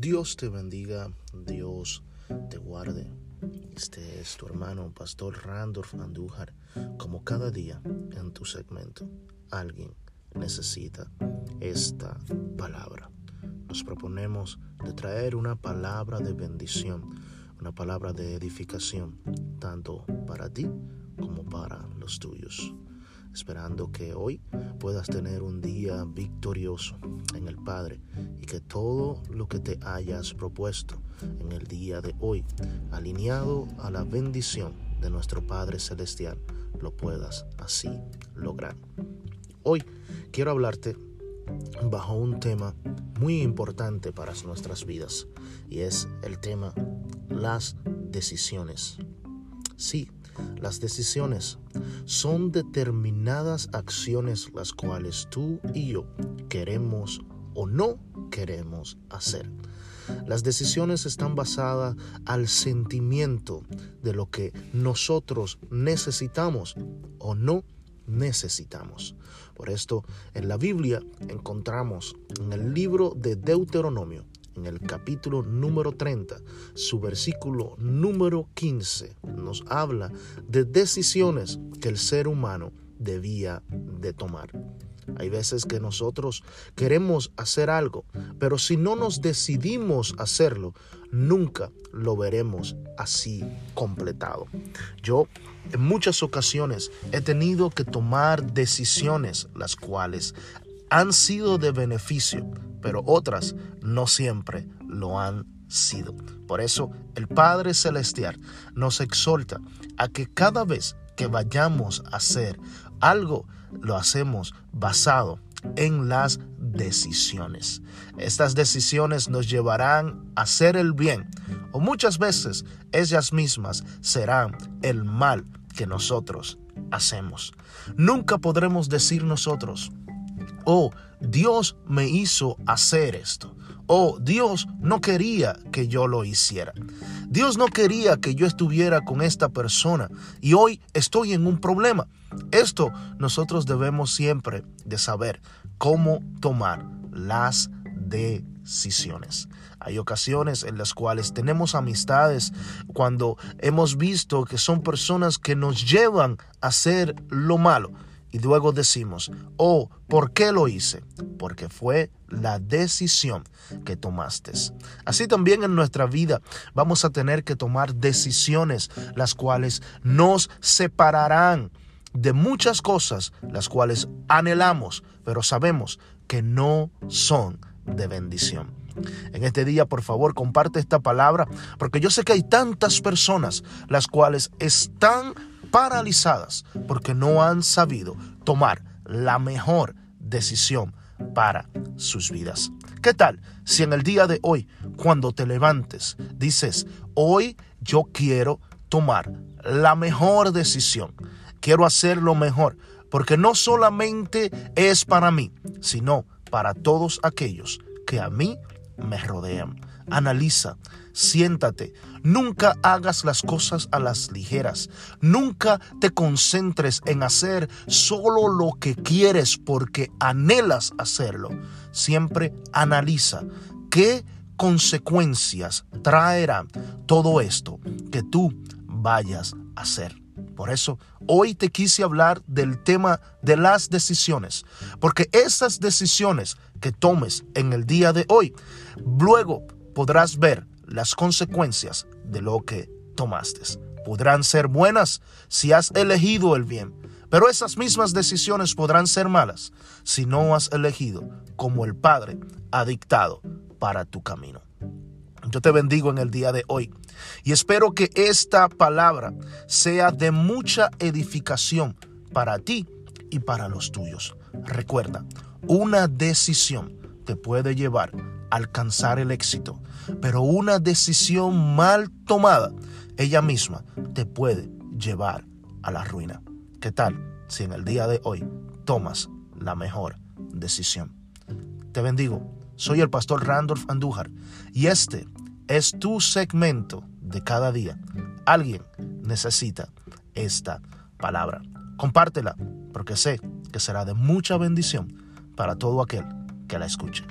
Dios te bendiga, Dios te guarde. Este es tu hermano, Pastor Randolph Andújar, como cada día en tu segmento. Alguien necesita esta palabra. Nos proponemos de traer una palabra de bendición, una palabra de edificación, tanto para ti como para los tuyos esperando que hoy puedas tener un día victorioso en el Padre y que todo lo que te hayas propuesto en el día de hoy, alineado a la bendición de nuestro Padre Celestial, lo puedas así lograr. Hoy quiero hablarte bajo un tema muy importante para nuestras vidas y es el tema las decisiones. Sí, las decisiones son determinadas acciones las cuales tú y yo queremos o no queremos hacer. Las decisiones están basadas al sentimiento de lo que nosotros necesitamos o no necesitamos. Por esto, en la Biblia encontramos en el libro de Deuteronomio en el capítulo número 30, su versículo número 15, nos habla de decisiones que el ser humano debía de tomar. Hay veces que nosotros queremos hacer algo, pero si no nos decidimos hacerlo, nunca lo veremos así completado. Yo en muchas ocasiones he tenido que tomar decisiones las cuales han sido de beneficio, pero otras no siempre lo han sido. Por eso el Padre Celestial nos exhorta a que cada vez que vayamos a hacer algo, lo hacemos basado en las decisiones. Estas decisiones nos llevarán a hacer el bien o muchas veces ellas mismas serán el mal que nosotros hacemos. Nunca podremos decir nosotros, oh, Dios me hizo hacer esto. Oh, Dios no quería que yo lo hiciera. Dios no quería que yo estuviera con esta persona y hoy estoy en un problema. Esto nosotros debemos siempre de saber cómo tomar las decisiones. Hay ocasiones en las cuales tenemos amistades cuando hemos visto que son personas que nos llevan a hacer lo malo y luego decimos, oh, ¿por qué lo hice? Porque fue la decisión que tomaste. Así también en nuestra vida vamos a tener que tomar decisiones las cuales nos separarán de muchas cosas las cuales anhelamos, pero sabemos que no son de bendición. En este día, por favor, comparte esta palabra, porque yo sé que hay tantas personas las cuales están paralizadas porque no han sabido tomar la mejor decisión para sus vidas. ¿Qué tal si en el día de hoy, cuando te levantes, dices, hoy yo quiero tomar la mejor decisión, quiero hacer lo mejor, porque no solamente es para mí, sino para todos aquellos que a mí me rodean. Analiza, siéntate, nunca hagas las cosas a las ligeras, nunca te concentres en hacer solo lo que quieres porque anhelas hacerlo. Siempre analiza qué consecuencias traerá todo esto que tú vayas a hacer. Por eso hoy te quise hablar del tema de las decisiones, porque esas decisiones que tomes en el día de hoy, luego podrás ver las consecuencias de lo que tomaste. Podrán ser buenas si has elegido el bien, pero esas mismas decisiones podrán ser malas si no has elegido como el Padre ha dictado para tu camino. Yo te bendigo en el día de hoy y espero que esta palabra sea de mucha edificación para ti y para los tuyos. Recuerda, una decisión te puede llevar alcanzar el éxito, pero una decisión mal tomada, ella misma te puede llevar a la ruina. ¿Qué tal si en el día de hoy tomas la mejor decisión? Te bendigo. Soy el pastor Randolph Andújar y este es tu segmento de cada día. Alguien necesita esta palabra. Compártela porque sé que será de mucha bendición para todo aquel que la escuche.